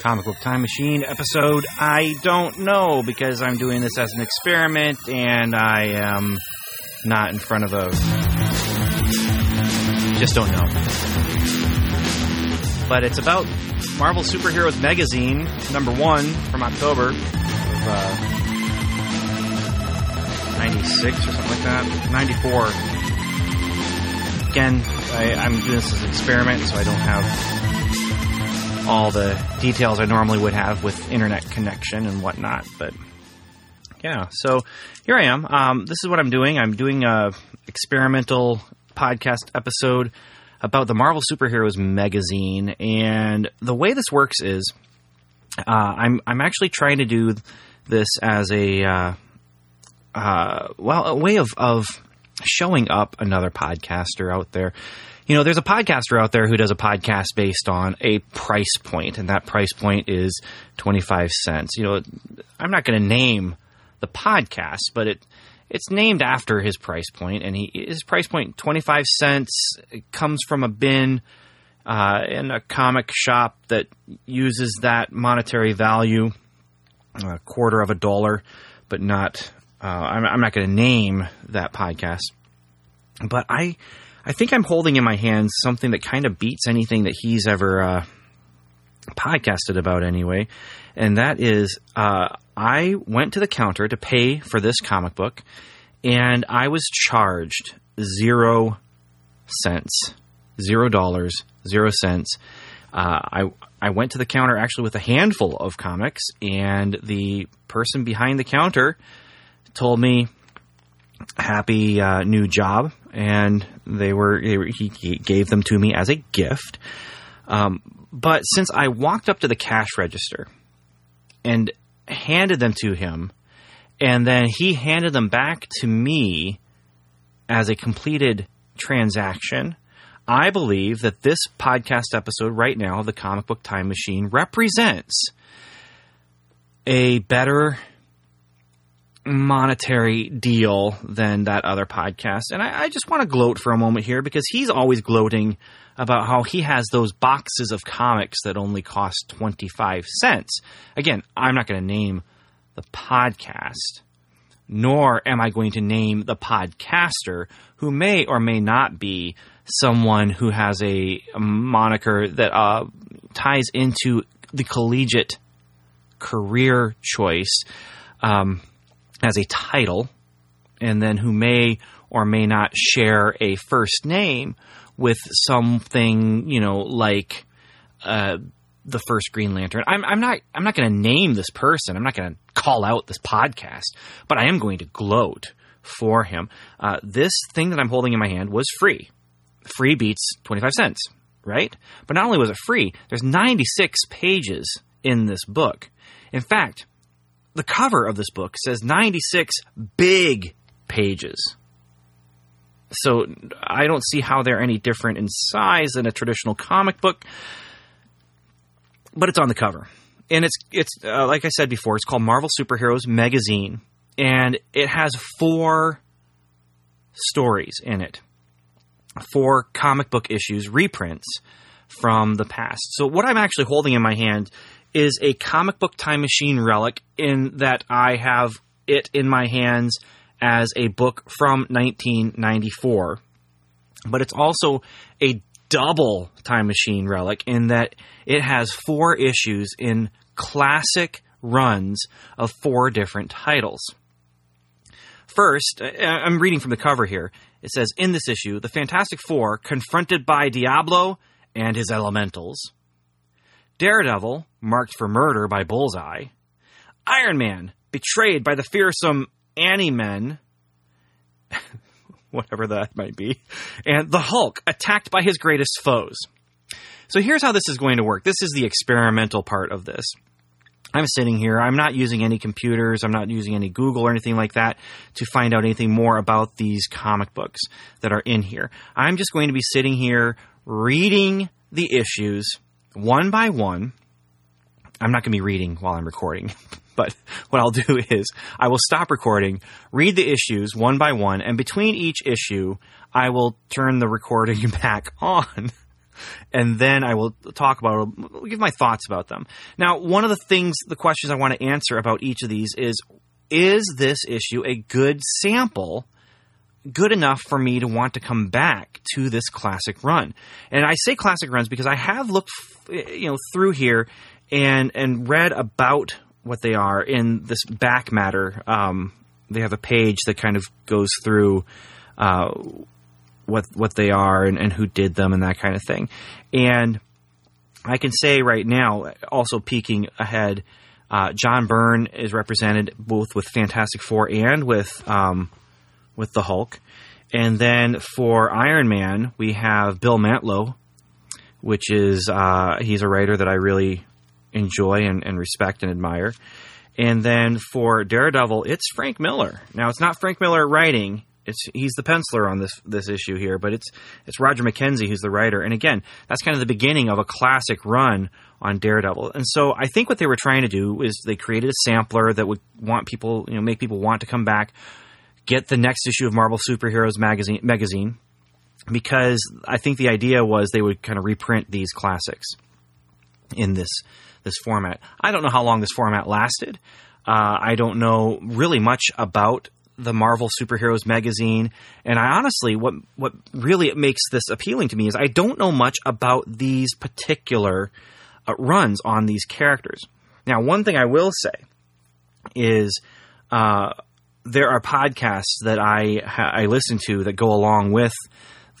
Comic Book Time Machine episode? I don't know because I'm doing this as an experiment and I am not in front of a. Just don't know. But it's about Marvel Superheroes Magazine, number one from October of uh, 96 or something like that. 94. Again, I, I'm doing this as an experiment, so I don't have all the details I normally would have with internet connection and whatnot. But yeah, so here I am. Um, this is what I'm doing. I'm doing a experimental podcast episode about the Marvel Superheroes magazine, and the way this works is uh, I'm I'm actually trying to do this as a uh, uh, well a way of of showing up another podcaster out there. You know, there's a podcaster out there who does a podcast based on a price point, and that price point is 25 cents. You know, I'm not going to name the podcast, but it it's named after his price point, and he his price point 25 cents comes from a bin uh, in a comic shop that uses that monetary value, a quarter of a dollar, but not. Uh, I'm, I'm not going to name that podcast, but I I think I'm holding in my hands something that kind of beats anything that he's ever uh, podcasted about, anyway. And that is, uh, I went to the counter to pay for this comic book, and I was charged zero cents, zero dollars, zero cents. Uh, I I went to the counter actually with a handful of comics, and the person behind the counter told me, "Happy uh, new job," and they were, he, gave them to me as a gift. Um, but since I walked up to the cash register and handed them to him, and then he handed them back to me as a completed transaction. I believe that this podcast episode right now, The Comic Book Time Machine, represents a better monetary deal than that other podcast. And I, I just want to gloat for a moment here because he's always gloating about how he has those boxes of comics that only cost 25 cents. Again, I'm not going to name the podcast, nor am I going to name the podcaster who may or may not be someone who has a, a moniker that uh, ties into the collegiate career choice. Um, as a title, and then who may or may not share a first name with something, you know, like uh, the first Green Lantern. I'm, I'm not. I'm not going to name this person. I'm not going to call out this podcast, but I am going to gloat for him. Uh, this thing that I'm holding in my hand was free. Free beats 25 cents, right? But not only was it free, there's 96 pages in this book. In fact, the cover of this book says 96 big pages. So I don't see how they're any different in size than a traditional comic book, but it's on the cover. And it's it's uh, like I said before, it's called Marvel Superheroes Magazine, and it has four stories in it, four comic book issues reprints from the past. So what I'm actually holding in my hand is a comic book time machine relic in that I have it in my hands as a book from 1994. But it's also a double time machine relic in that it has four issues in classic runs of four different titles. First, uh, I'm reading from the cover here. It says In this issue, the Fantastic Four, confronted by Diablo and his elementals, Daredevil, marked for murder by Bullseye, Iron Man, betrayed by the fearsome Ani-Men, whatever that might be, and the Hulk, attacked by his greatest foes. So here's how this is going to work. This is the experimental part of this. I'm sitting here. I'm not using any computers. I'm not using any Google or anything like that to find out anything more about these comic books that are in here. I'm just going to be sitting here reading the issues one by one. I'm not going to be reading while I'm recording, but what I'll do is I will stop recording, read the issues one by one, and between each issue, I will turn the recording back on. and then I will talk about, give my thoughts about them. Now, one of the things, the questions I want to answer about each of these is, is this issue a good sample? Good enough for me to want to come back to this classic run. And I say classic runs because I have looked, you know, through here and and read about what they are in this back matter. Um, they have a page that kind of goes through uh, what what they are and, and who did them and that kind of thing. And I can say right now, also peeking ahead, uh, John Byrne is represented both with Fantastic Four and with um, with the Hulk. And then for Iron Man, we have Bill Mantlo, which is uh, he's a writer that I really enjoy and, and respect and admire. And then for Daredevil, it's Frank Miller. Now it's not Frank Miller writing; it's he's the penciler on this this issue here, but it's it's Roger McKenzie who's the writer. And again, that's kind of the beginning of a classic run on Daredevil. And so I think what they were trying to do is they created a sampler that would want people, you know, make people want to come back, get the next issue of Marvel Superheroes magazine magazine because I think the idea was they would kind of reprint these classics in this this format. I don't know how long this format lasted. Uh, I don't know really much about the Marvel Superheroes magazine, and I honestly, what what really makes this appealing to me is I don't know much about these particular uh, runs on these characters. Now, one thing I will say is uh, there are podcasts that I I listen to that go along with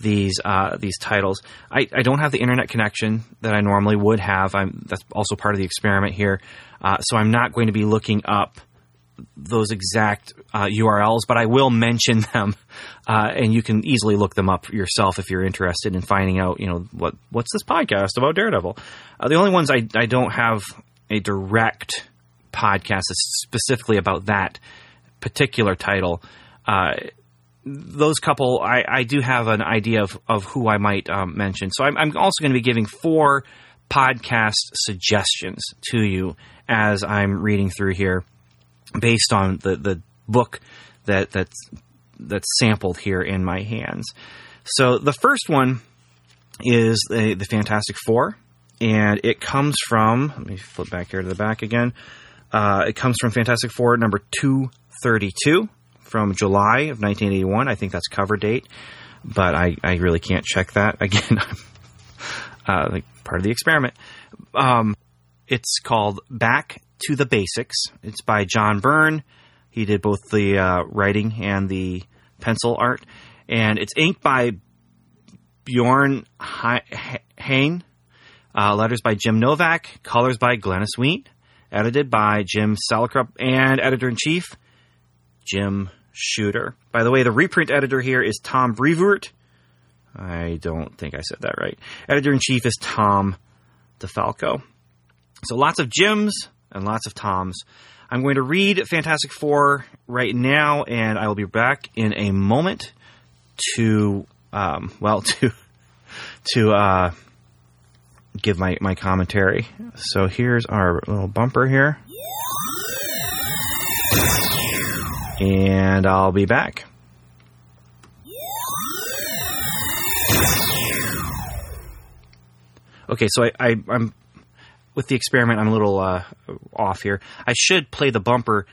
these uh, these titles. I, I don't have the internet connection that I normally would have. I'm that's also part of the experiment here. Uh, so I'm not going to be looking up those exact uh, URLs, but I will mention them, uh, and you can easily look them up yourself if you're interested in finding out. You know what what's this podcast about Daredevil? Uh, the only ones I I don't have a direct podcast that's specifically about that particular title. Uh, those couple, I, I do have an idea of, of who I might um, mention. So I'm, I'm also going to be giving four podcast suggestions to you as I'm reading through here, based on the the book that that's that's sampled here in my hands. So the first one is the, the Fantastic Four, and it comes from. Let me flip back here to the back again. Uh, it comes from Fantastic Four number two thirty two from July of 1981. I think that's cover date, but I, I really can't check that. Again, I'm uh, like part of the experiment. Um, it's called Back to the Basics. It's by John Byrne. He did both the uh, writing and the pencil art, and it's inked by Bjorn Hain. Uh, letters by Jim Novak, colors by Glynis Wein, edited by Jim Salicrup, and editor in chief Jim Shooter. By the way, the reprint editor here is Tom Brevoort. I don't think I said that right. Editor in chief is Tom DeFalco. So lots of Jims and lots of Toms. I'm going to read Fantastic Four right now, and I will be back in a moment to, um, well, to to uh, give my my commentary. So here's our little bumper here and I'll be back. Okay, so I, I, am with the experiment. I'm a little uh, off here. I should play the bumper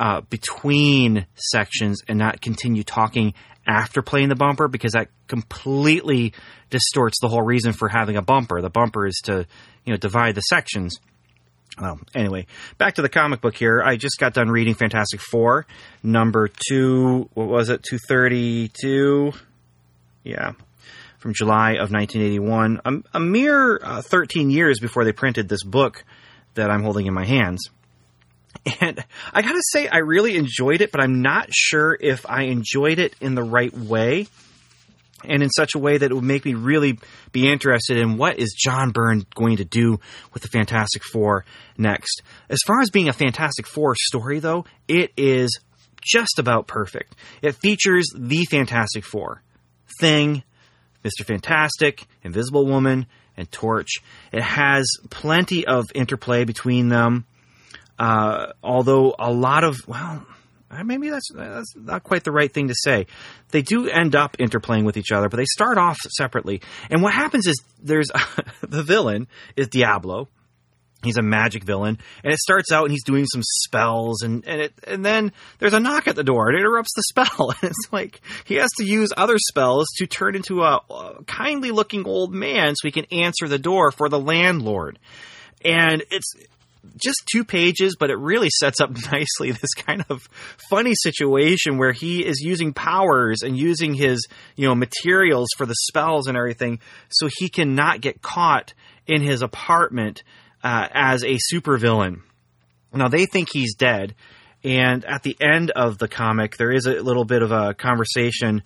uh, between sections and not continue talking after playing the bumper because that completely distorts the whole reason for having a bumper. The bumper is to you know divide the sections. Well, anyway, back to the comic book here. I just got done reading Fantastic Four, number two. What was it? Two thirty two. Yeah, from July of 1981. A, a mere uh, 13 years before they printed this book that I'm holding in my hands. And I gotta say, I really enjoyed it, but I'm not sure if I enjoyed it in the right way and in such a way that it would make me really be interested in what is John Byrne going to do with the Fantastic Four next. As far as being a Fantastic Four story, though, it is just about perfect. It features the Fantastic Four Thing, Mr. Fantastic, Invisible Woman, and Torch. It has plenty of interplay between them, uh, although a lot of, well, Uh, maybe that's that's not quite the right thing to say. They do end up interplaying with each other, but they start off separately. And what happens is there's the villain is Diablo. He's a magic villain, and it starts out and he's doing some spells, and and it and then there's a knock at the door. and It interrupts the spell, and it's like he has to use other spells to turn into a, a kindly looking old man so he can answer the door for the landlord. And it's just two pages, but it really sets up nicely this kind of funny situation where he is using powers and using his, you know, materials for the spells and everything so he cannot get caught in his apartment uh, as a supervillain. Now they think he's dead, and at the end of the comic, there is a little bit of a conversation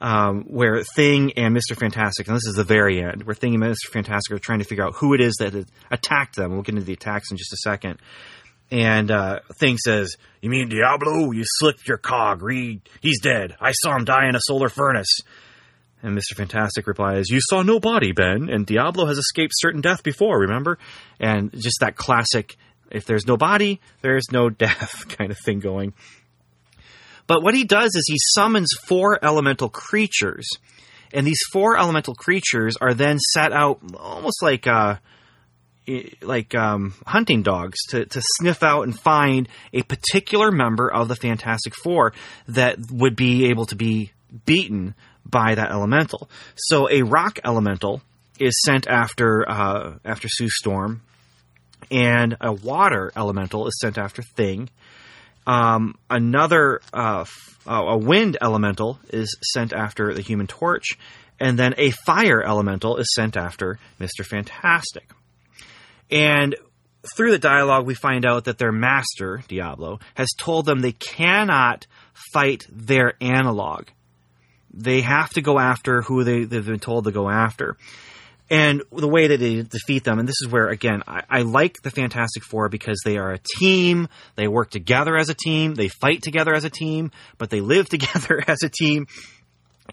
um, where Thing and Mister Fantastic, and this is the very end, where Thing and Mister Fantastic are trying to figure out who it is that attacked them. We'll get into the attacks in just a second. And uh, Thing says, "You mean Diablo? You slipped your cog. Reed, he's dead. I saw him die in a solar furnace." And Mr. Fantastic replies, You saw no body, Ben, and Diablo has escaped certain death before, remember? And just that classic, if there's no body, there's no death kind of thing going. But what he does is he summons four elemental creatures. And these four elemental creatures are then set out almost like uh, like um, hunting dogs to, to sniff out and find a particular member of the Fantastic Four that would be able to be beaten by that elemental. So a rock elemental is sent after uh, after Sue Storm, and a water elemental is sent after Thing. Um, another uh, a wind elemental is sent after the Human Torch, and then a fire elemental is sent after Mister Fantastic. And through the dialogue, we find out that their master Diablo has told them they cannot fight their analog they have to go after who they, they've been told to go after. And the way that they defeat them, and this is where, again, I, I, like the Fantastic Four because they are a team. They work together as a team. They fight together as a team, but they live together as a team.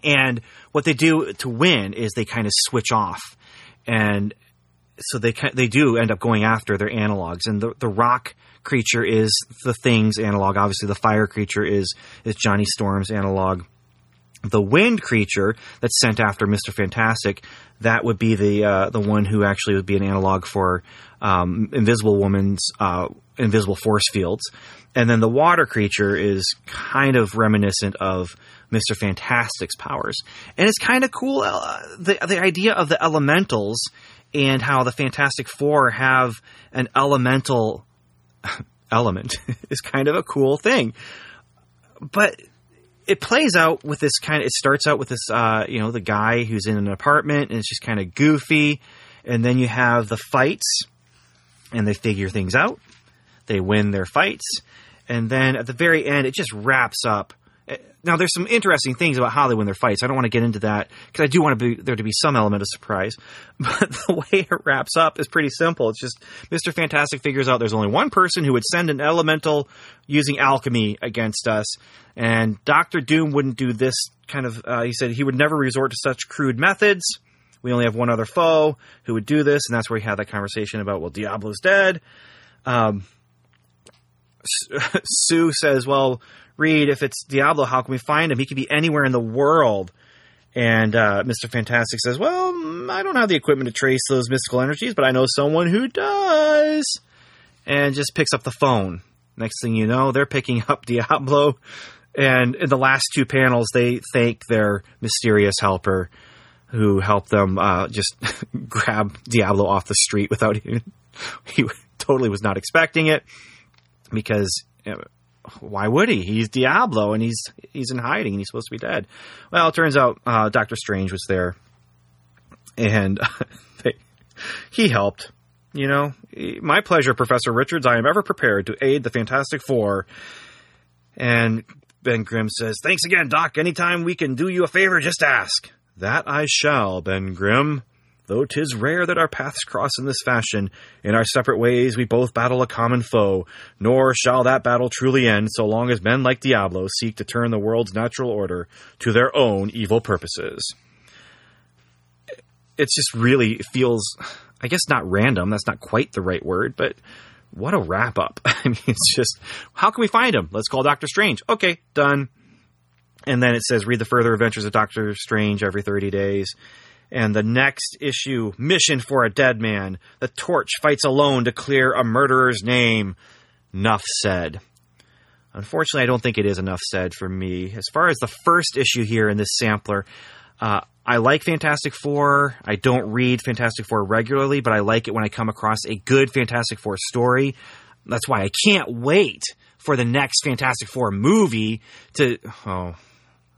And what they do to win is they kind of switch off. And so they they do end up going after their analogs. And the, the rock creature is the thing's analog. Obviously, the fire creature is, is Johnny Storm's analog the wind creature that's sent after Mister Fantastic, that would be the uh, the one who actually would be an analog for um, Invisible Woman's uh, invisible force fields, and then the water creature is kind of reminiscent of Mister Fantastic's powers, and it's kind of cool uh, the the idea of the elementals and how the Fantastic Four have an elemental element is kind of a cool thing, but it plays out with this kind of it starts out with this uh, you know the guy who's in an apartment and it's just kind of goofy. And then you have the fights and they figure things out. They win their fights. And then at the very end it just wraps up now, there's some interesting things about how they win their fights. I don't want to get into that because I do want to be, there to be some element of surprise. But the way it wraps up is pretty simple. It's just Mr. Fantastic figures out there's only one person who would send an elemental using alchemy against us, and Doctor Doom wouldn't do this kind of. Uh, he said he would never resort to such crude methods. We only have one other foe who would do this, and that's where we had that conversation about well, Diablo's dead. Um, Sue says, "Well, Reed, if it's Diablo, how can we find him? He could be anywhere in the world. And uh, Mr. Fantastic says, Well, mm, I don't have the equipment to trace those mystical energies, but I know someone who does. And just picks up the phone. Next thing you know, they're picking up Diablo. And in the last two panels, they thank their mysterious helper who helped them uh, just grab Diablo off the street without even. He totally was not expecting it because. Know, why would he? He's Diablo, and he's he's in hiding, and he's supposed to be dead. Well, it turns out uh, Doctor Strange was there, and they, he helped. You know, my pleasure, Professor Richards. I am ever prepared to aid the Fantastic Four. And Ben Grimm says, "Thanks again, Doc. Anytime we can do you a favor, just ask." That I shall, Ben Grimm. Though 'tis rare that our paths cross in this fashion, in our separate ways we both battle a common foe, nor shall that battle truly end so long as men like Diablo seek to turn the world's natural order to their own evil purposes. It's just really, it feels, I guess not random, that's not quite the right word, but what a wrap up. I mean, it's just, how can we find him? Let's call Doctor Strange. Okay, done. And then it says, read the further adventures of Doctor Strange every 30 days. And the next issue, Mission for a Dead Man. The Torch fights alone to clear a murderer's name. Nuff said. Unfortunately, I don't think it is enough said for me. As far as the first issue here in this sampler, uh, I like Fantastic Four. I don't read Fantastic Four regularly, but I like it when I come across a good Fantastic Four story. That's why I can't wait for the next Fantastic Four movie to. Oh,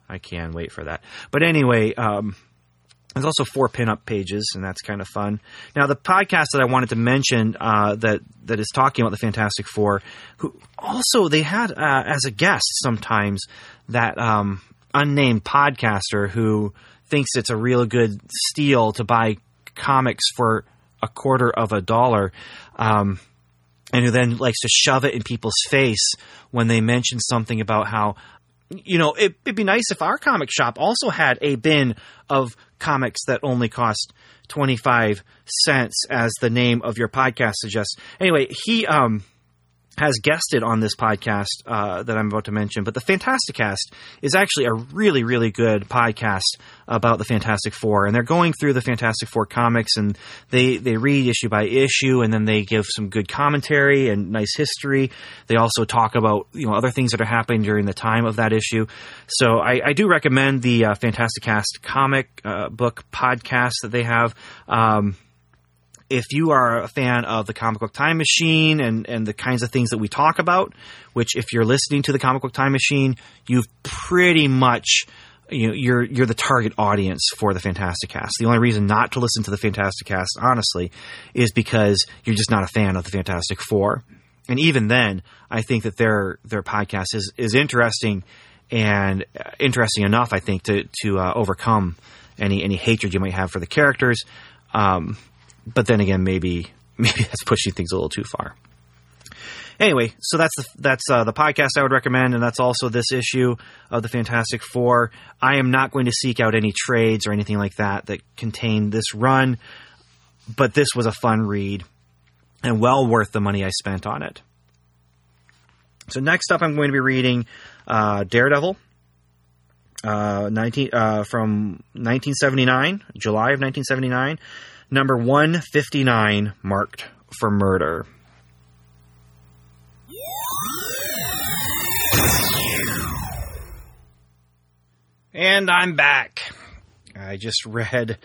I can wait for that. But anyway, um, there's also four pinup pages, and that's kind of fun. Now, the podcast that I wanted to mention uh, that that is talking about the Fantastic Four, who also they had uh, as a guest sometimes that um, unnamed podcaster who thinks it's a real good steal to buy comics for a quarter of a dollar. Um, and who then likes to shove it in people's face when they mention something about how you know, it, would be nice if our comic shop also had a bin of comics that only cost 25 cents, as the name of your podcast suggests. Anyway, he, um, has guested on this podcast uh, that I'm about to mention, but the Fantasticast is actually a really, really good podcast about the Fantastic Four, and they're going through the Fantastic Four comics, and they they read issue by issue, and then they give some good commentary and nice history. They also talk about you know other things that are happening during the time of that issue. So I, I do recommend the uh, Fantasticast comic uh, book podcast that they have. Um, if you are a fan of the comic book time machine and, and the kinds of things that we talk about, which if you're listening to the comic book time machine, you've pretty much you know, you're you're the target audience for the Fantasticast. The only reason not to listen to the Fantasticast, honestly, is because you're just not a fan of the Fantastic Four. And even then, I think that their their podcast is is interesting and interesting enough, I think, to to uh, overcome any any hatred you might have for the characters. Um, but then again, maybe maybe that's pushing things a little too far. Anyway, so that's the that's uh, the podcast I would recommend, and that's also this issue of the Fantastic Four. I am not going to seek out any trades or anything like that that contain this run, but this was a fun read and well worth the money I spent on it. So next up, I'm going to be reading uh, Daredevil, uh, 19, uh, from 1979, July of 1979 number 159 marked for murder. And I'm back. I just read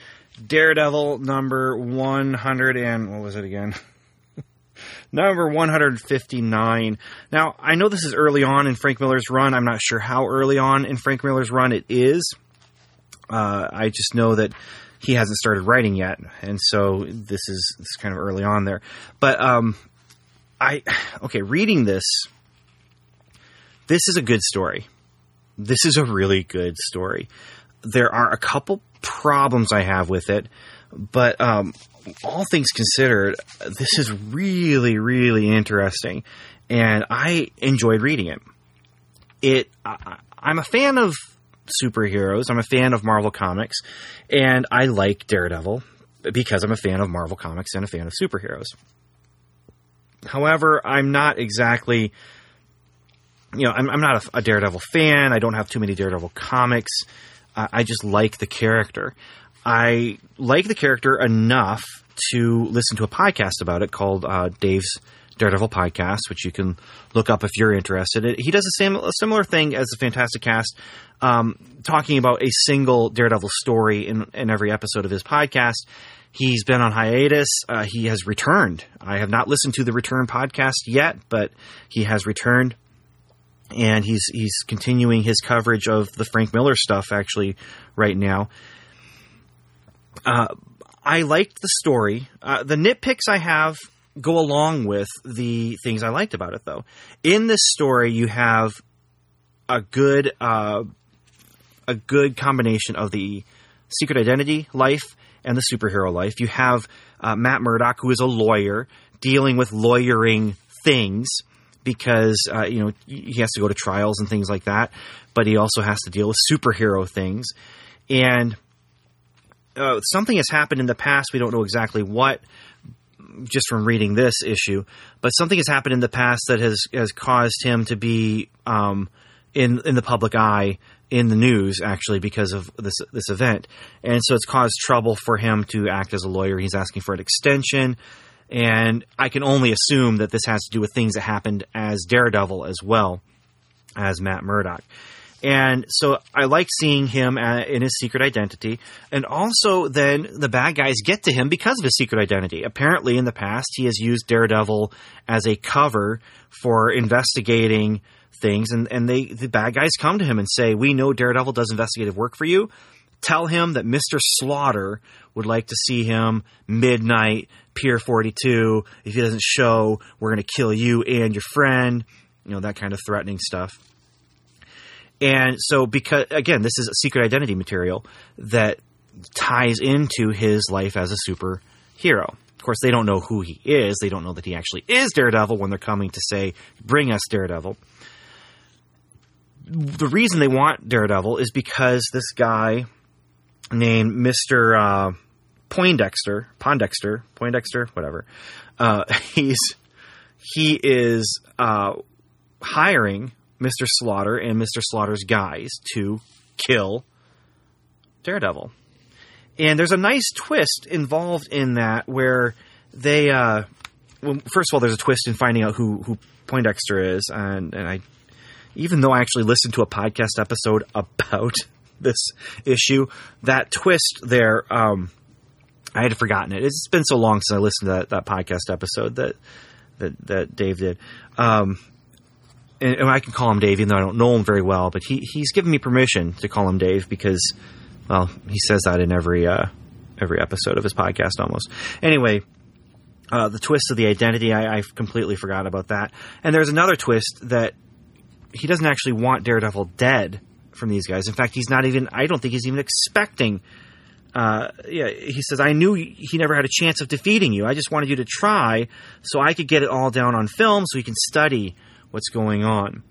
Daredevil number 100 and what was it again? number 159. Now, I know this is early on in Frank Miller's run. I'm not sure how early on in Frank Miller's run it is. Uh, I just know that he hasn't started writing yet, and so this is this is kind of early on there. But um, I okay, reading this, this is a good story. This is a really good story. There are a couple problems I have with it, but um, all things considered, this is really really interesting, and I enjoyed reading it. It I, I'm a fan of superheroes. I'm a fan of Marvel Comics, and I like Daredevil because I'm a fan of Marvel Comics and a fan of superheroes. However, I'm not exactly, you know, I'm, I'm not a, a, Daredevil fan. I don't have too many Daredevil comics. Uh, I just like the character. I like the character enough to listen to a podcast about it called uh, Dave's Daredevil podcast, which you can look up if you're interested. He does same a similar thing as the Fantasticast, um, talking about a single Daredevil story in, in every episode of his podcast. He's been on hiatus. Uh, he has returned. I have not listened to the Return podcast yet, but he has returned, and he's he's continuing his coverage of the Frank Miller stuff actually right now. Uh, I liked the story. Uh, the nitpicks I have go along with the things I liked about it, though. In this story, you have a good uh, a good combination of the secret identity life and the superhero life. You have uh, Matt Murdock, who is a lawyer dealing with lawyering things because uh, you know he has to go to trials and things like that, but he also has to deal with superhero things and. Uh, something has happened in the past. We don't know exactly what, just from reading this issue, but something has happened in the past that has has caused him to be um, in in the public eye in the news actually because of this this event, and so it's caused trouble for him to act as a lawyer. He's asking for an extension, and I can only assume that this has to do with things that happened as Daredevil as well as Matt Murdock. And so I like seeing him uh, in his secret identity. And also, then the bad guys get to him because of his secret identity. Apparently, in the past, he has used Daredevil as a cover for investigating things. And, and they, the bad guys come to him and say, We know Daredevil does investigative work for you. Tell him that Mr. Slaughter would like to see him midnight, Pier 42. If he doesn't show, we're going to kill you and your friend. You know, that kind of threatening stuff. And so, because again, this is a secret identity material that ties into his life as a superhero. Of course, they don't know who he is. They don't know that he actually is Daredevil when they're coming to say, "Bring us Daredevil." The reason they want Daredevil is because this guy named Mister uh, Poindexter, Pondexter, Poindexter, whatever. Uh, he's he is uh, hiring Mr. Slaughter and Mr. Slaughter's guys to kill Daredevil. And there's a nice twist involved in that where they, uh, well, first of all, there's a twist in finding out who, who Poindexter is. And, and I, even though I actually listened to a podcast episode about this issue, that twist there, um, I had forgotten it. It's been so long since I listened to that, that podcast episode that, that, that Dave did. Um, and, I can call him Dave, even though I don't know him very well. But he he's given me permission to call him Dave because, well, he says that in every uh, every episode of his podcast almost. Anyway, uh, the twist of the identity, I, I completely forgot about that. And there's another twist that he doesn't actually want Daredevil dead from these guys. In fact, he's not even. I don't think he's even expecting. Uh, yeah, he says, I knew he never had a chance of defeating you. I just wanted you to try so I could get it all down on film so he can study what's going on.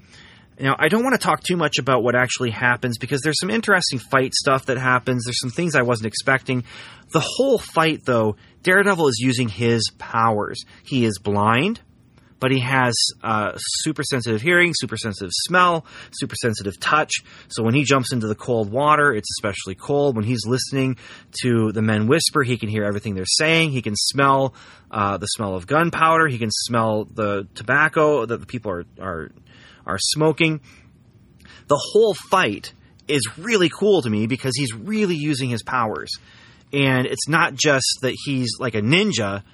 Now, I don't want to talk too much about what actually happens because there's some interesting fight stuff that happens. There's some things I wasn't expecting. The whole fight, though, Daredevil is using his powers. He is blind, but he has uh, super sensitive hearing, super sensitive smell, super sensitive touch. So when he jumps into the cold water, it's especially cold. When he's listening to the men whisper, he can hear everything they're saying. He can smell uh, the smell of gunpowder. He can smell the tobacco that the people are are are smoking. The whole fight is really cool to me because he's really using his powers. And it's not just that he's like a ninja,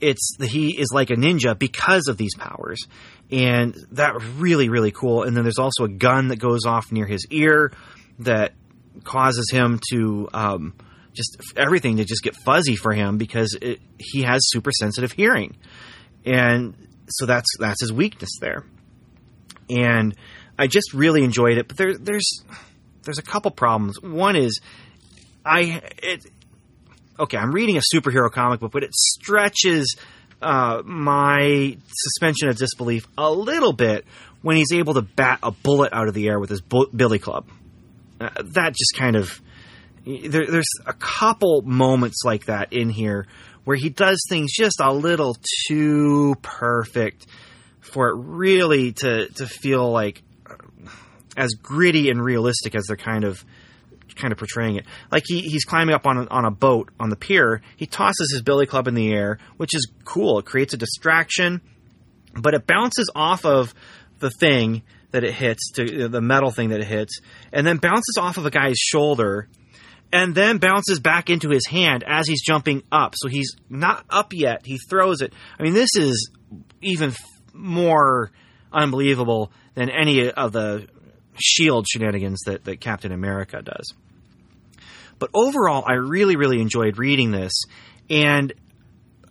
it's he is like a ninja because of these powers. And that really, really cool. And then there's also a gun that goes off near his ear that causes him to um, just everything to just get fuzzy for him because it, he has super sensitive hearing, and so that's that's his weakness there. And I just really enjoyed it, but there, there's there's a couple problems. One is I it okay, I'm reading a superhero comic book, but it stretches uh, my suspension of disbelief a little bit when he's able to bat a bullet out of the air with his bu- billy club. Uh, that just kind of there, there's a couple moments like that in here where he does things just a little too perfect for it really to to feel like as gritty and realistic as they're kind of kind of portraying it. Like he, he's climbing up on a, on a boat on the pier. He tosses his billy club in the air, which is cool. It creates a distraction, but it bounces off of the thing that it hits to uh, the metal thing that it hits, and then bounces off of a guy's shoulder and then bounces back into his hand as he's jumping up. So he's not up yet. He throws it. I mean, this is even more unbelievable than any of the shield shenanigans that, that Captain America does. But overall, I really, really enjoyed reading this. And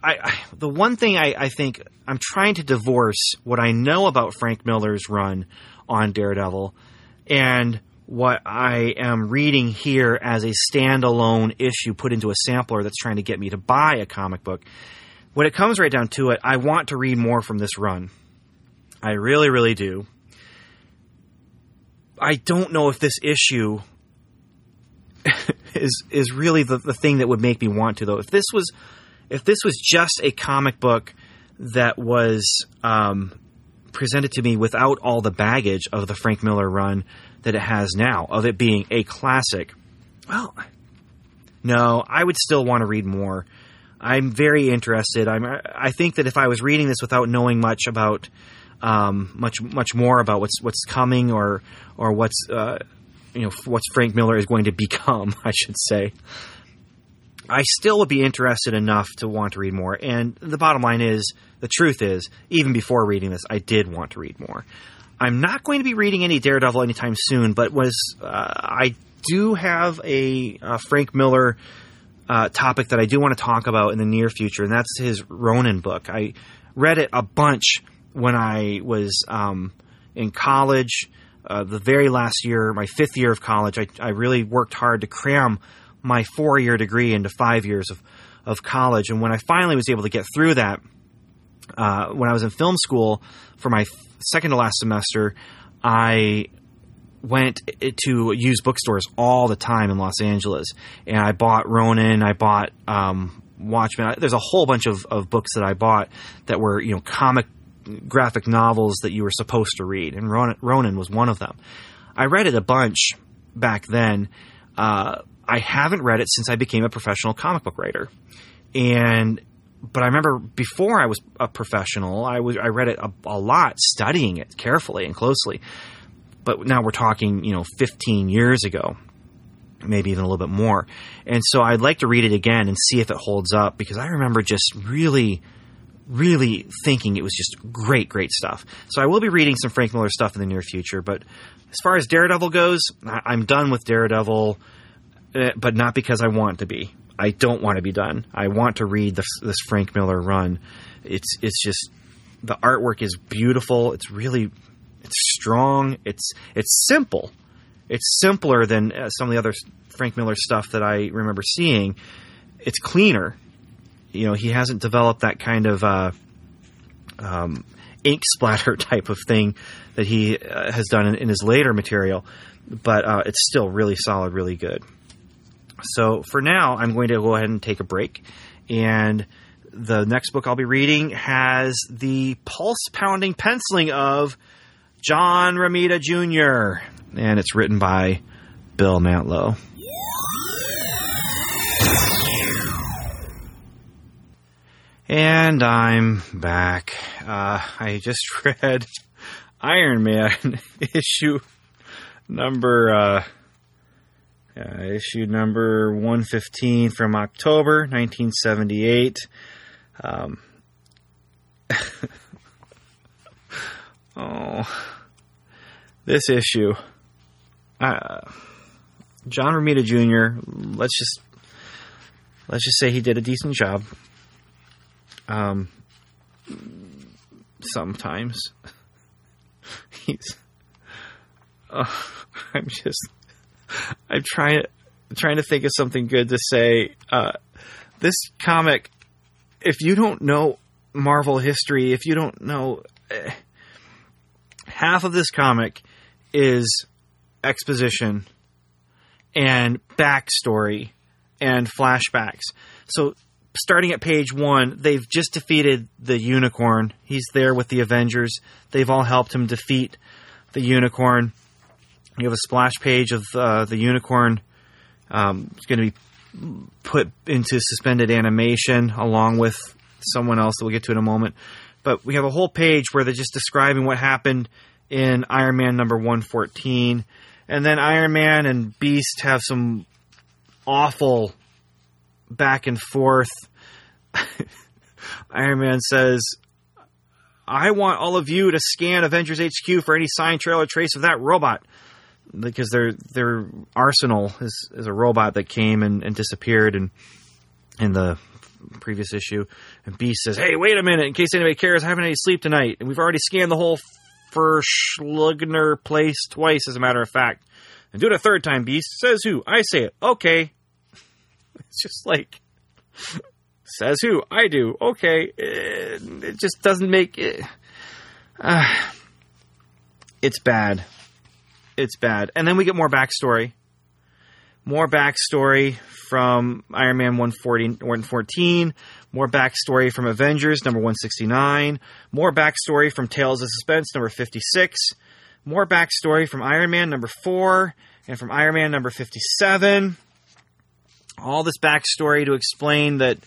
I, I the one thing I, I think I'm trying to divorce what I know about Frank Miller's run on Daredevil and what I am reading here as a standalone issue put into a sampler that's trying to get me to buy a comic book. When it comes right down to it, I want to read more from this run. I really, really do. I don't know if this issue is is really the, the thing that would make me want to though. If this was if this was just a comic book that was um, presented to me without all the baggage of the Frank Miller run that it has now, of it being a classic, well, no, I would still want to read more. I'm very interested. I'm. I think that if I was reading this without knowing much about, um, much much more about what's what's coming or or what's uh, you know what's Frank Miller is going to become, I should say. I still would be interested enough to want to read more. And the bottom line is, the truth is, even before reading this, I did want to read more. I'm not going to be reading any Daredevil anytime soon, but was uh, I do have a, Frank Miller uh, topic that I do want to talk about in the near future, and that's his Ronin book. I read it a bunch when I was um, in college. Uh, the very last year, my fifth year of college, I, I really worked hard to cram my four year degree into five years of, of college. And when I finally was able to get through that, uh, when I was in film school for my second to last semester, I went to used bookstores all the time in Los Angeles, and I bought Ronin. I bought um, Watchmen. There's a whole bunch of, of books that I bought that were you know comic graphic novels that you were supposed to read, and Ronin, was one of them. I read it a bunch back then. Uh, I haven't read it since I became a professional comic book writer, and but I remember before I was a professional, I was I read it a, a lot, studying it carefully and closely. But now we're talking, you know, 15 years ago, maybe even a little bit more. And so I'd like to read it again and see if it holds up because I remember just really really thinking it was just great, great stuff. So I will be reading some Frank Miller stuff in the near future. But as far as Daredevil goes, I'm done with Daredevil, eh, but not because I want to be. I don't want to be done. I want to read this, this Frank Miller run. It's it's just the artwork is beautiful. It's really it's strong. It's it's simple. It's simpler than uh, some of the other Frank Miller stuff that I remember seeing. It's cleaner. You know, he hasn't developed that kind of uh, um, ink splatter type of thing that he uh, has done in, in, his later material, but uh, it's still really solid, really good. So for now, I'm going to go ahead and take a break. And the next book I'll be reading has the pulse pounding penciling of John Romita Jr., and it's written by Bill Mantlo. And I'm back. Uh, I just read Iron Man issue number uh, uh, issue number 115 from October 1978. Um, oh, this issue. Uh, John Romita Jr. Let's just let's just say he did a decent job. Um, sometimes he's. Uh, I'm just I'm trying trying to think of something good to say. Uh, this comic, if you don't know Marvel history, if you don't know, eh, half of this comic is exposition and backstory and flashbacks. So starting at page one, they've just defeated the unicorn. He's there with the Avengers. They've all helped him defeat the unicorn. You have a splash page of uh, the unicorn. Um, it's going to be put into suspended animation along with someone else that we'll get to in a moment. But we have a whole page where they're just describing what happened in Iron Man number 114. And then Iron Man and Beast have some awful back and forth. Iron Man says, I want all of you to scan Avengers HQ for any sign, trail, or trace of that robot because their their arsenal is, is a robot that came and, and disappeared and in the previous issue and Beast says, Hey, wait a minute, in case anybody cares, I haven't had any sleep tonight. And we've already scanned the whole Verschlugner place twice, as a matter of fact. And do it a third time, Beast. Says who? I say it. Okay. It's just like says who? I do. Okay. It, it just doesn't make it. Uh, it's bad it's bad. And then we get more backstory. More backstory from Iron Man 140, 114. More backstory from Avengers, number 169. More backstory from Tales of Suspense, number 56. More backstory from Iron Man, number 4. And from Iron Man, number 57. All this backstory to explain that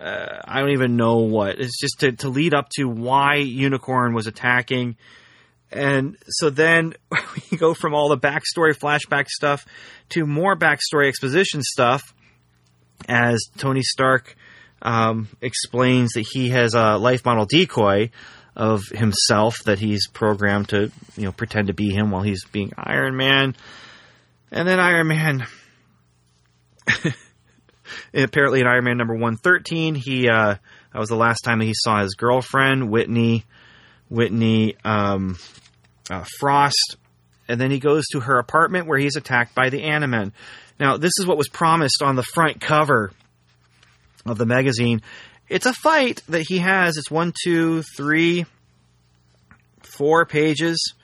uh, I don't even know what. It's just to, to lead up to why Unicorn was attacking. And so then we go from all the backstory, flashback stuff to more backstory exposition stuff as Tony Stark um, explains that he has a life model decoy of himself that he's programmed to, you know, pretend to be him while he's being Iron Man. And then Iron Man apparently in Iron Man number 113, he uh, that was the last time that he saw his girlfriend, Whitney Whitney um, uh, Frost, and then he goes to her apartment where he's attacked by the Animen. Now, this is what was promised on the front cover of the magazine. It's a fight that he has. It's one, two, three, four pages.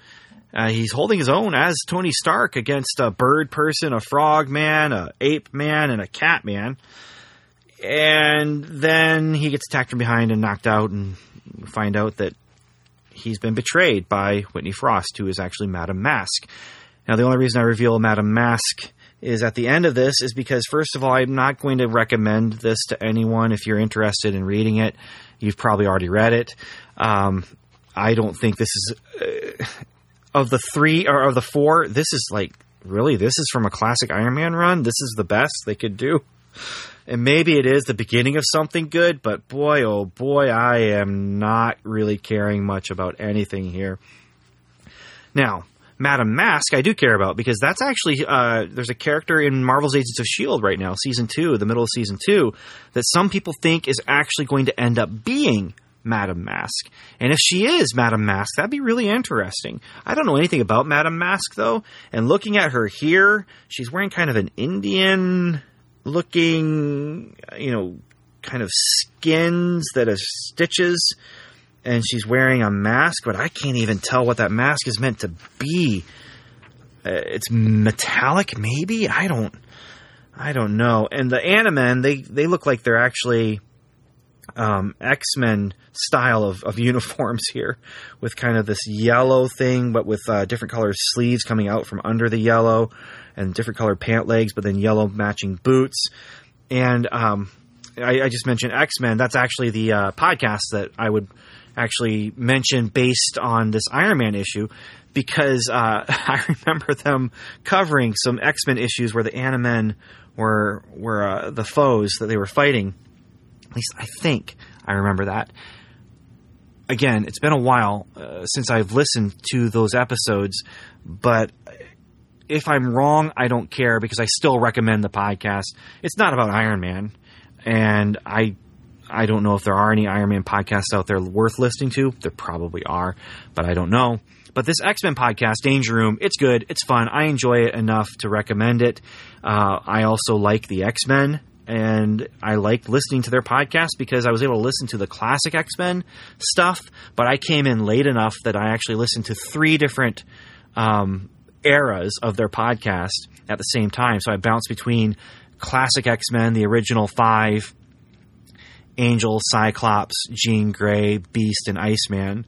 Uh, he's holding his own as Tony Stark against a bird person, a frog man, a ape man, and a cat man. And then he gets attacked from behind and knocked out, and find out that he's been betrayed by Whitney Frost, who is actually Madame Masque. Now, the only reason I reveal Madame Masque is at the end of this is because, first of all, I'm not going to recommend this to anyone if you're interested in reading it. You've probably already read it. Um, I don't think this is. Uh, of the three or of the four, this is like really this is from a classic Iron Man run. This is the best they could do. And maybe it is the beginning of something good, but boy, oh boy, I am not really caring much about anything here. Now, Madame Masque, I do care about because that's actually uh, there's a character in Marvel's Agents of Shield right now, season two, the middle of season two, that some people think is actually going to end up being Madame Masque. And if she is Madame Masque, that'd be really interesting. I don't know anything about Madame Masque, though. And looking at her here, she's wearing kind of an Indian looking, you know, kind of skins that have stitches. And she's wearing a mask, but I can't even tell what that mask is meant to be. Uh, it's metallic, maybe? I don't. I don't know. And the Animen, they they look like they're actually um, X Men style of, of uniforms here, with kind of this yellow thing, but with uh, different colored sleeves coming out from under the yellow, and different colored pant legs, but then yellow matching boots. And um, I, I, just mentioned X Men. That's actually the uh, podcast that I would actually mention based on this Iron Man issue because uh, I remember them covering some X Men issues where the Animen were were uh, the foes that they were fighting at least I think I remember that. Again, it's been a while uh, since I've listened to those episodes, but if I'm wrong, I don't care because I still recommend the podcast. It's not about Iron Man, and I I don't know if there are any Iron Man podcasts out there worth listening to. There probably are, but I don't know. But this X Men podcast, Danger Room, it's good, it's fun. I enjoy it enough to recommend it. Uh, I also like the X Men and I liked listening to their podcast because I was able to listen to the classic X Men stuff, but I came in late enough that I actually listened to three different um, eras of their podcast at the same time. So I bounced between classic X Men, the original five, Angel, Cyclops, Jean Grey, Beast, and Iceman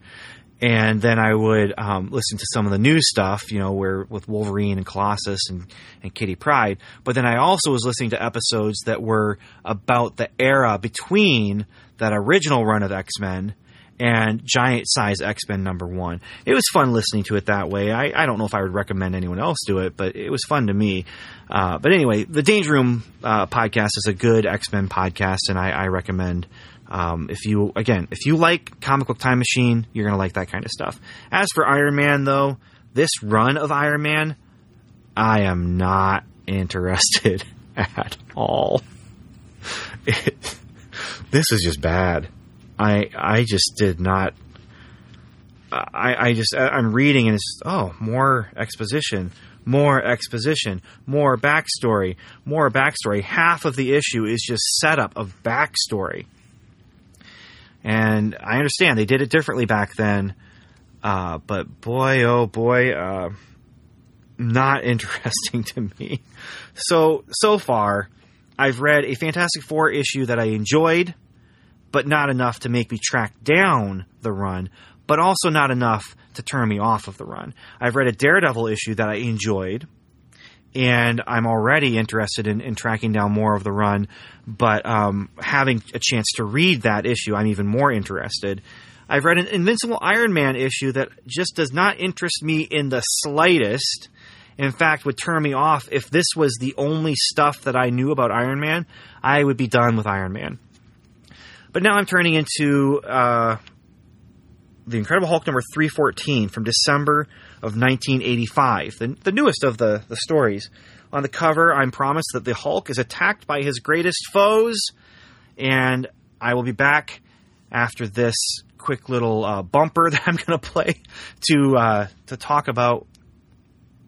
and then I would um, listen to some of the new stuff, you know, where with Wolverine and Colossus and, and Kitty Pryde. But then I also was listening to episodes that were about the era between that original run of X Men and Giant Size X Men number one. It was fun listening to it that way. I, I, don't know if I would recommend anyone else do it, but it was fun to me. Uh, but anyway, the Danger Room uh, podcast is a good X Men podcast, and I, I recommend um, if you again, if you like comic book time machine, you're gonna like that kind of stuff. As for Iron Man, though, this run of Iron Man, I am not interested at all. It, this is just bad. I I just did not. I I just I'm reading and it's oh more exposition, more exposition, more backstory, more backstory. Half of the issue is just setup of backstory and I understand they did it differently back then, uh, but boy, oh boy, uh, not interesting to me. So, so far, I've read a Fantastic Four issue that I enjoyed. but not enough to make me track down the run, but also not enough to turn me off of the run. I've read a Daredevil issue that I enjoyed, and I'm already interested in, in tracking down more of the run, but um, having a chance to read that issue, I'm even more interested. I've read an Invincible Iron Man issue that just does not interest me in the slightest. In fact, would turn me off if this was the only stuff that I knew about Iron Man. I would be done with Iron Man. But now I'm turning into uh, the Incredible Hulk number 314 from December of 1985, the, the newest of the, the stories. On the cover, I'm promised that the Hulk is attacked by his greatest foes, and I will be back after this quick little uh, bumper that I'm going to play to uh, to talk about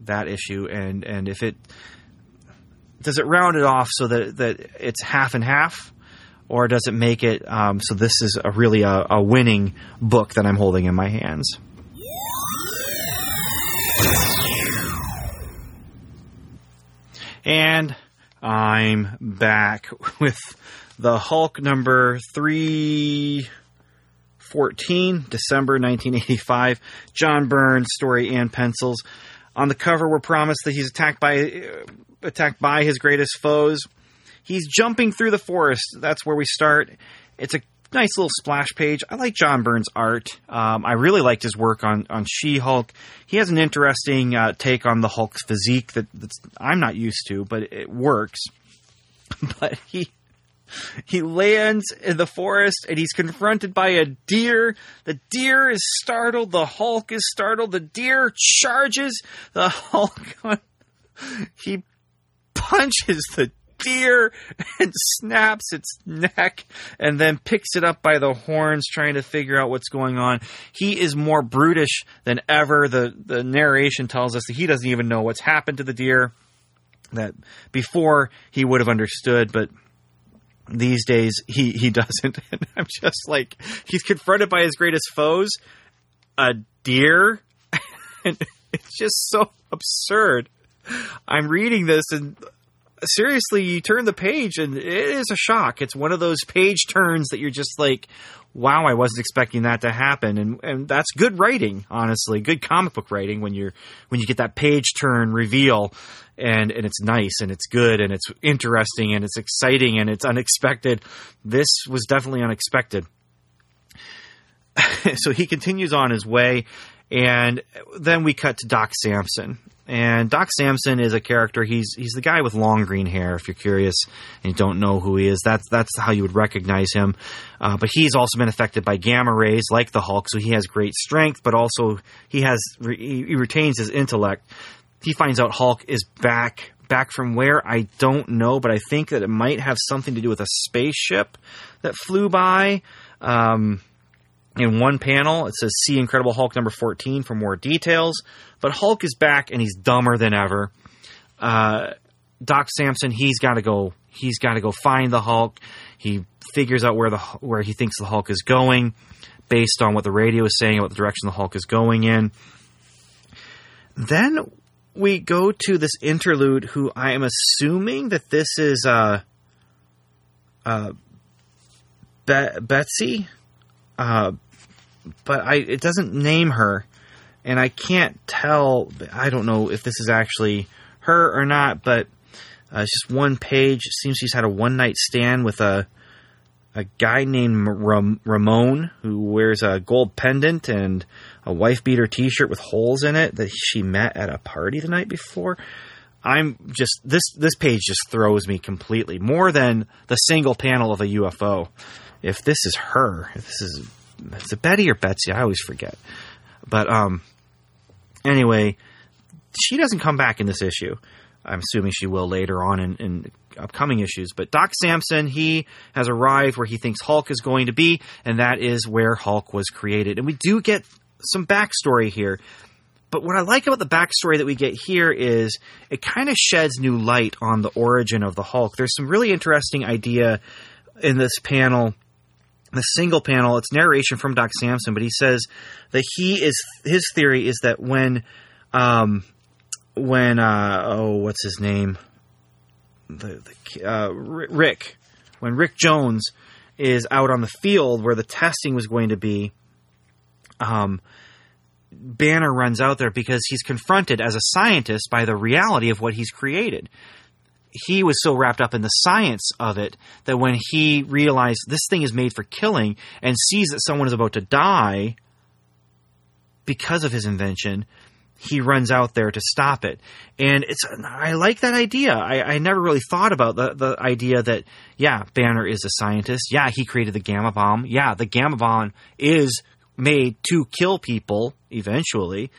that issue and and if it does it round it off so that that it's half and half or does it make it um, so this is a really a, a winning book that I'm holding in my hands. And I'm back with the Hulk number 314, December 1985. John Byrne story and pencils. On the cover, we're promised that he's attacked by uh, attacked by his greatest foes. He's jumping through the forest. That's where we start. It's a nice little splash page. I like John Byrne's art. Um, I really liked his work on on She Hulk. He has an interesting uh, take on the Hulk's physique that I'm not used to, but it works. But he he lands in the forest and he's confronted by a deer. The deer is startled. The Hulk is startled. The deer charges the Hulk. He punches the deer and snaps its neck and then picks it up by the horns trying to figure out what's going on. He is more brutish than ever. The the narration tells us that he doesn't even know what's happened to the deer that before he would have understood but these days he he doesn't and I'm just like he's confronted by his greatest foes a deer and it's just so absurd. I'm reading this and seriously, you turn the page and it is a shock. It's one of those page turns that you're just like, wow, I wasn't expecting that to happen. And and that's good writing, honestly, good comic book writing when you're when you get that page turn reveal and and it's nice and it's good and it's interesting and it's exciting and it's unexpected. This was definitely unexpected. so he continues on his way and then we cut to Doc Samson and Doc Samson is a character. He's he's the guy with long green hair. If you're curious and you don't know who he is, that's that's how you would recognize him. Uh, but he's also been affected by gamma rays, like the Hulk. So he has great strength, but also he has he retains his intellect. He finds out Hulk is back back from where I don't know, but I think that it might have something to do with a spaceship that flew by. Um, in one panel, it says see Incredible Hulk number 14 for more details. But Hulk is back and he's dumber than ever. Uh, Doc Samson, he's got to go. He's got to go find the Hulk. He figures out where the where he thinks the Hulk is going, based on what the radio is saying about the direction the Hulk is going in. Then we go to this interlude. Who I am assuming that this is uh, uh, Be- Betsy uh, but I it doesn't name her, and I can't tell. I don't know if this is actually her or not, but uh, it's just one page. It seems she's had a one night stand with a a guy named Ram- Ramon who wears a gold pendant and a wife beater T-shirt with holes in it that she met at a party the night before. I'm just this this page just throws me completely more than the single panel of a UFO if this is her, if this is is it Betty or Betsy? I always forget. But um, anyway, she doesn't come back in this issue. I'm assuming she will later on in, in upcoming issues. But Doc Samson, he has arrived where he thinks Hulk is going to be, and that is where Hulk was created. And we do get some backstory here. But what I like about the backstory that we get here is it kind of sheds new light on the origin of the Hulk. There's some really interesting idea in this panel the single panel, it's narration from Doc Samson, but he says that he is his theory is that when um when uh oh what's his name the, the uh, Rick when Rick Jones is out on the field where the testing was going to be. Um, Banner runs out there because he's confronted as a scientist by the reality of what he's created. He was so wrapped up in the science of it that when he realized this thing is made for killing and sees that someone is about to die because of his invention, he runs out there to stop it. And it's I like that idea. I, I never really thought about the, the idea that yeah, Banner is a scientist. Yeah, he created the gamma bomb. Yeah, the gamma bomb is made to kill people eventually.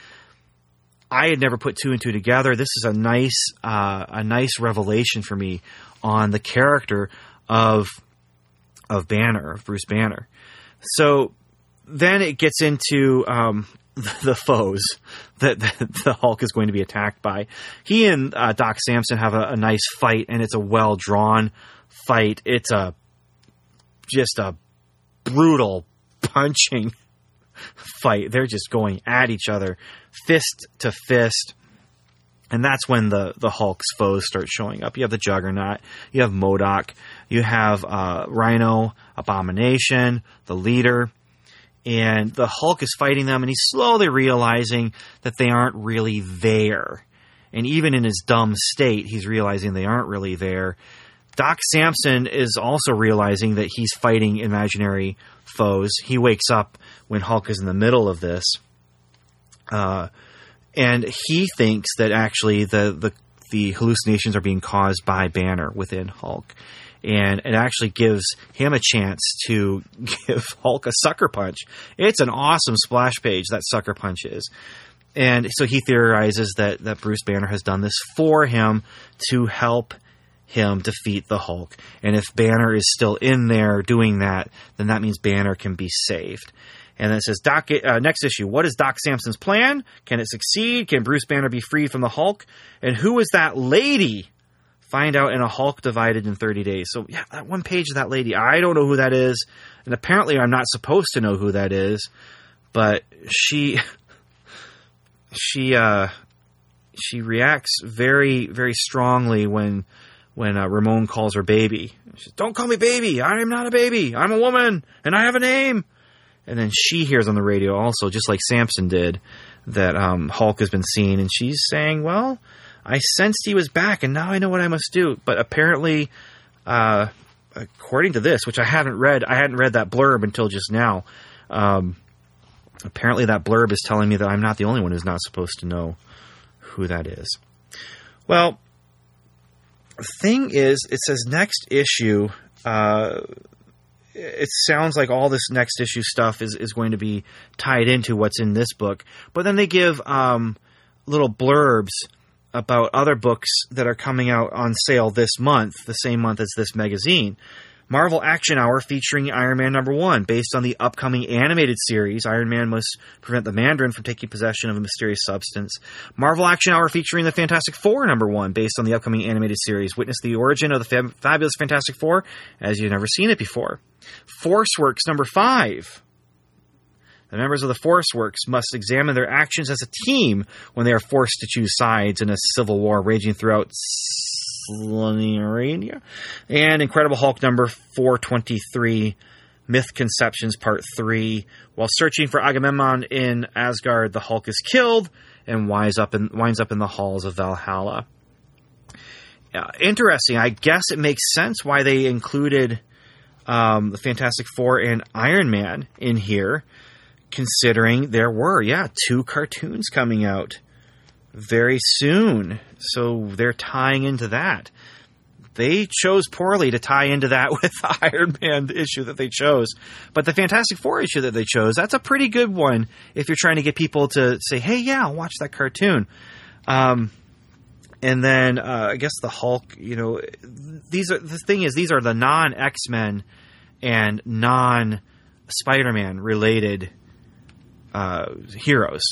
I had never put two and two together. This is a nice uh, a nice revelation for me on the character of of Banner, of Bruce Banner. So then it gets into um, the foes that, the Hulk is going to be attacked by. He and uh, Doc Samson have a, a nice fight, and it's a well drawn fight. It's a just a brutal punching fight. They're just going at each other, fist to fist. And that's when the, the Hulk's foes start showing up. You have the Juggernaut, you have MODOK, you have uh, Rhino, Abomination, the leader, and the Hulk is fighting them, and he's slowly realizing that they aren't really there. And even in his dumb state, he's realizing they aren't really there. Doc Samson is also realizing that he's fighting imaginary foes. He wakes up when Hulk is in the middle of this. Uh, and he thinks that actually the, the the hallucinations are being caused by Banner within Hulk and it actually gives him a chance to give Hulk a sucker punch. It's an awesome splash page that sucker punch is. And so he theorizes that, that Bruce Banner has done this for him to help him defeat the Hulk. And if Banner is still in there doing that, then that means Banner can be saved. And then it says, Doc, uh, next issue, what is Doc Samson's plan? Can it succeed? Can Bruce Banner be freed from the Hulk? And who is that lady Find out in a Hulk divided in 30 days. So, yeah, that one page of that lady, I don't know who that is. And apparently, I'm not supposed to know who that is. But she, she, uh, she reacts very, very strongly when, when uh, Ramon calls her baby. She says, Don't call me baby. I am not a baby. I'm a woman, and I have a name. And then she hears on the radio also, just like Samson did, that um, Hulk has been seen, and she's saying, "Well, I sensed he was back, and now I know what I must do. But apparently, uh, according to this, which I haven't read, I hadn't read that blurb until just now. Um, apparently, that blurb is telling me that I'm not the only one who's not supposed to know who that is. Well, the thing is, it says next issue. Uh, it sounds like all this next issue stuff is, is going to be tied into what's in this book, but then they give um, little blurbs about other books that are coming out on sale this month, the same month as this magazine. Marvel Action Hour featuring Iron Man number one, based on the upcoming animated series. Iron Man must prevent the Mandarin from taking possession of a mysterious substance. Marvel Action Hour featuring the Fantastic Four number one, based on the upcoming animated series. Witness the origin of the fab- fabulous Fantastic Four as you've never seen it before. Force Works number five, the members of the Force Works must examine their actions as a team when they are forced to choose sides in a civil war raging throughout Slorenia. And Incredible Hulk number 423, Myth Conceptions Part 3. While searching for Agamemnon in Asgard, the Hulk is killed and winds up in, winds up in the halls of Valhalla. Interesting. I guess it makes sense why they included um, the Fantastic Four and Iron Man in here considering there were, yeah, two cartoons coming out very soon. So they're tying into that. They chose poorly to tie into that with the Iron Man issue that they chose. But the Fantastic Four issue that they chose, that's a pretty good one if you're trying to get people to say, hey, yeah, I'll watch that cartoon. Um, and then uh, I guess the Hulk, you know, these are the thing is these are the non X Men and non Spider Man related uh, heroes.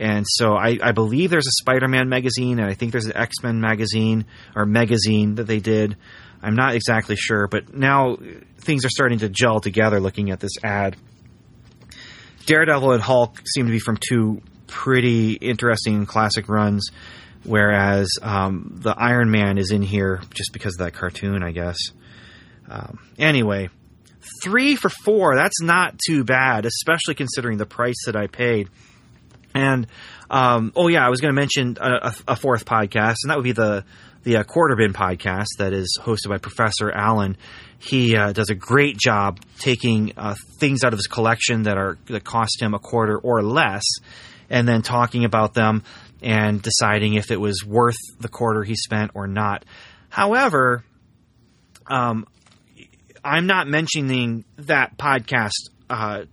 And so I, I, believe there's a Spider-Man magazine, and I think there's an X-Men magazine or magazine that they did. I'm not exactly sure, but now things are starting to gel together. Looking at this ad, Daredevil and Hulk seem to be from two pretty interesting classic runs, whereas um, the Iron Man is in here just because of that cartoon, I guess. Um, anyway, three for four. That's not too bad, especially considering the price that I paid. And um, oh yeah, I was going to mention a, a, fourth podcast, and that would be the the uh, Quarter Bin podcast that is hosted by Professor Allen. He uh, does a great job taking uh, things out of his collection that are that cost him a quarter or less, and then talking about them and deciding if it was worth the quarter he spent or not. However, um, I'm not mentioning that podcast uh,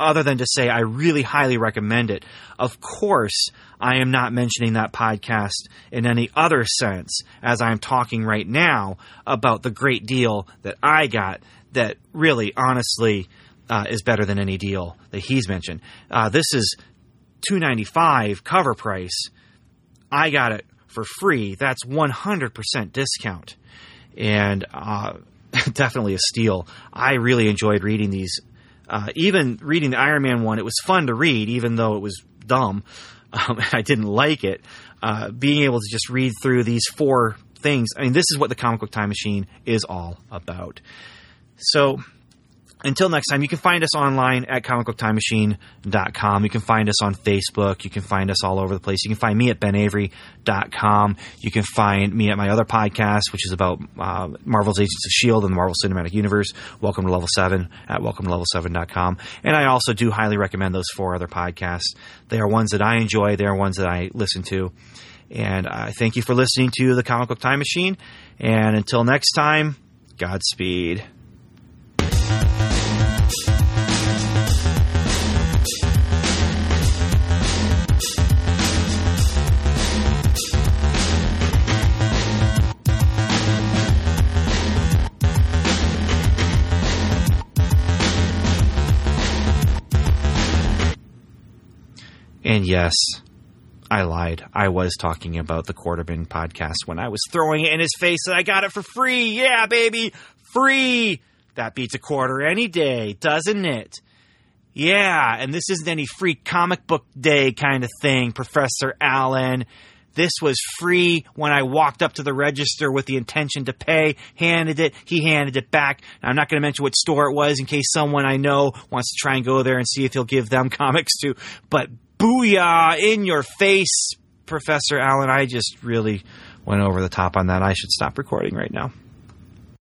other than to say I really highly recommend it. Of course, I am not mentioning that podcast in any other sense as I'm talking right now about the great deal that I got that really, honestly, uh, is better than any deal that he's mentioned. Uh, this is 295 cover price. I got it for free. That's 100% discount. And uh, definitely a steal. I really enjoyed reading these. Uh, even reading the Iron Man one, it was fun to read, even though it was dumb. Um, I didn't like it. Uh, being able to just read through these four things, I mean, this is what the comic book time machine is all about. So, until next time, you can find us online at comicbooktimemachine.com. You can find us on Facebook. You can find us all over the place. You can find me at benavery.com. You can find me at my other podcast, which is about uh, Marvel's Agents of S.H.I.E.L.D. and the Marvel Cinematic Universe. Welcome to Level 7 at welcome to level7.com. And I also do highly recommend those four other podcasts. They are ones that I enjoy. They are ones that I listen to. And I thank you for listening to the Comic Book Time Machine. And until next time, Godspeed. And yes, I lied. I was talking about the Quarterbin podcast when I was throwing it in his face that I got it for free. Yeah, baby, free. That beats a quarter any day, doesn't it? Yeah, and this isn't any free comic book day kind of thing, Professor Allen. This was free when I walked up to the register with the intention to pay, handed it, he handed it back. Now, I'm not going to mention what store it was in case someone I know wants to try and go there and see if he'll give them comics too. But booyah in your face, Professor Allen. I just really went over the top on that. I should stop recording right now.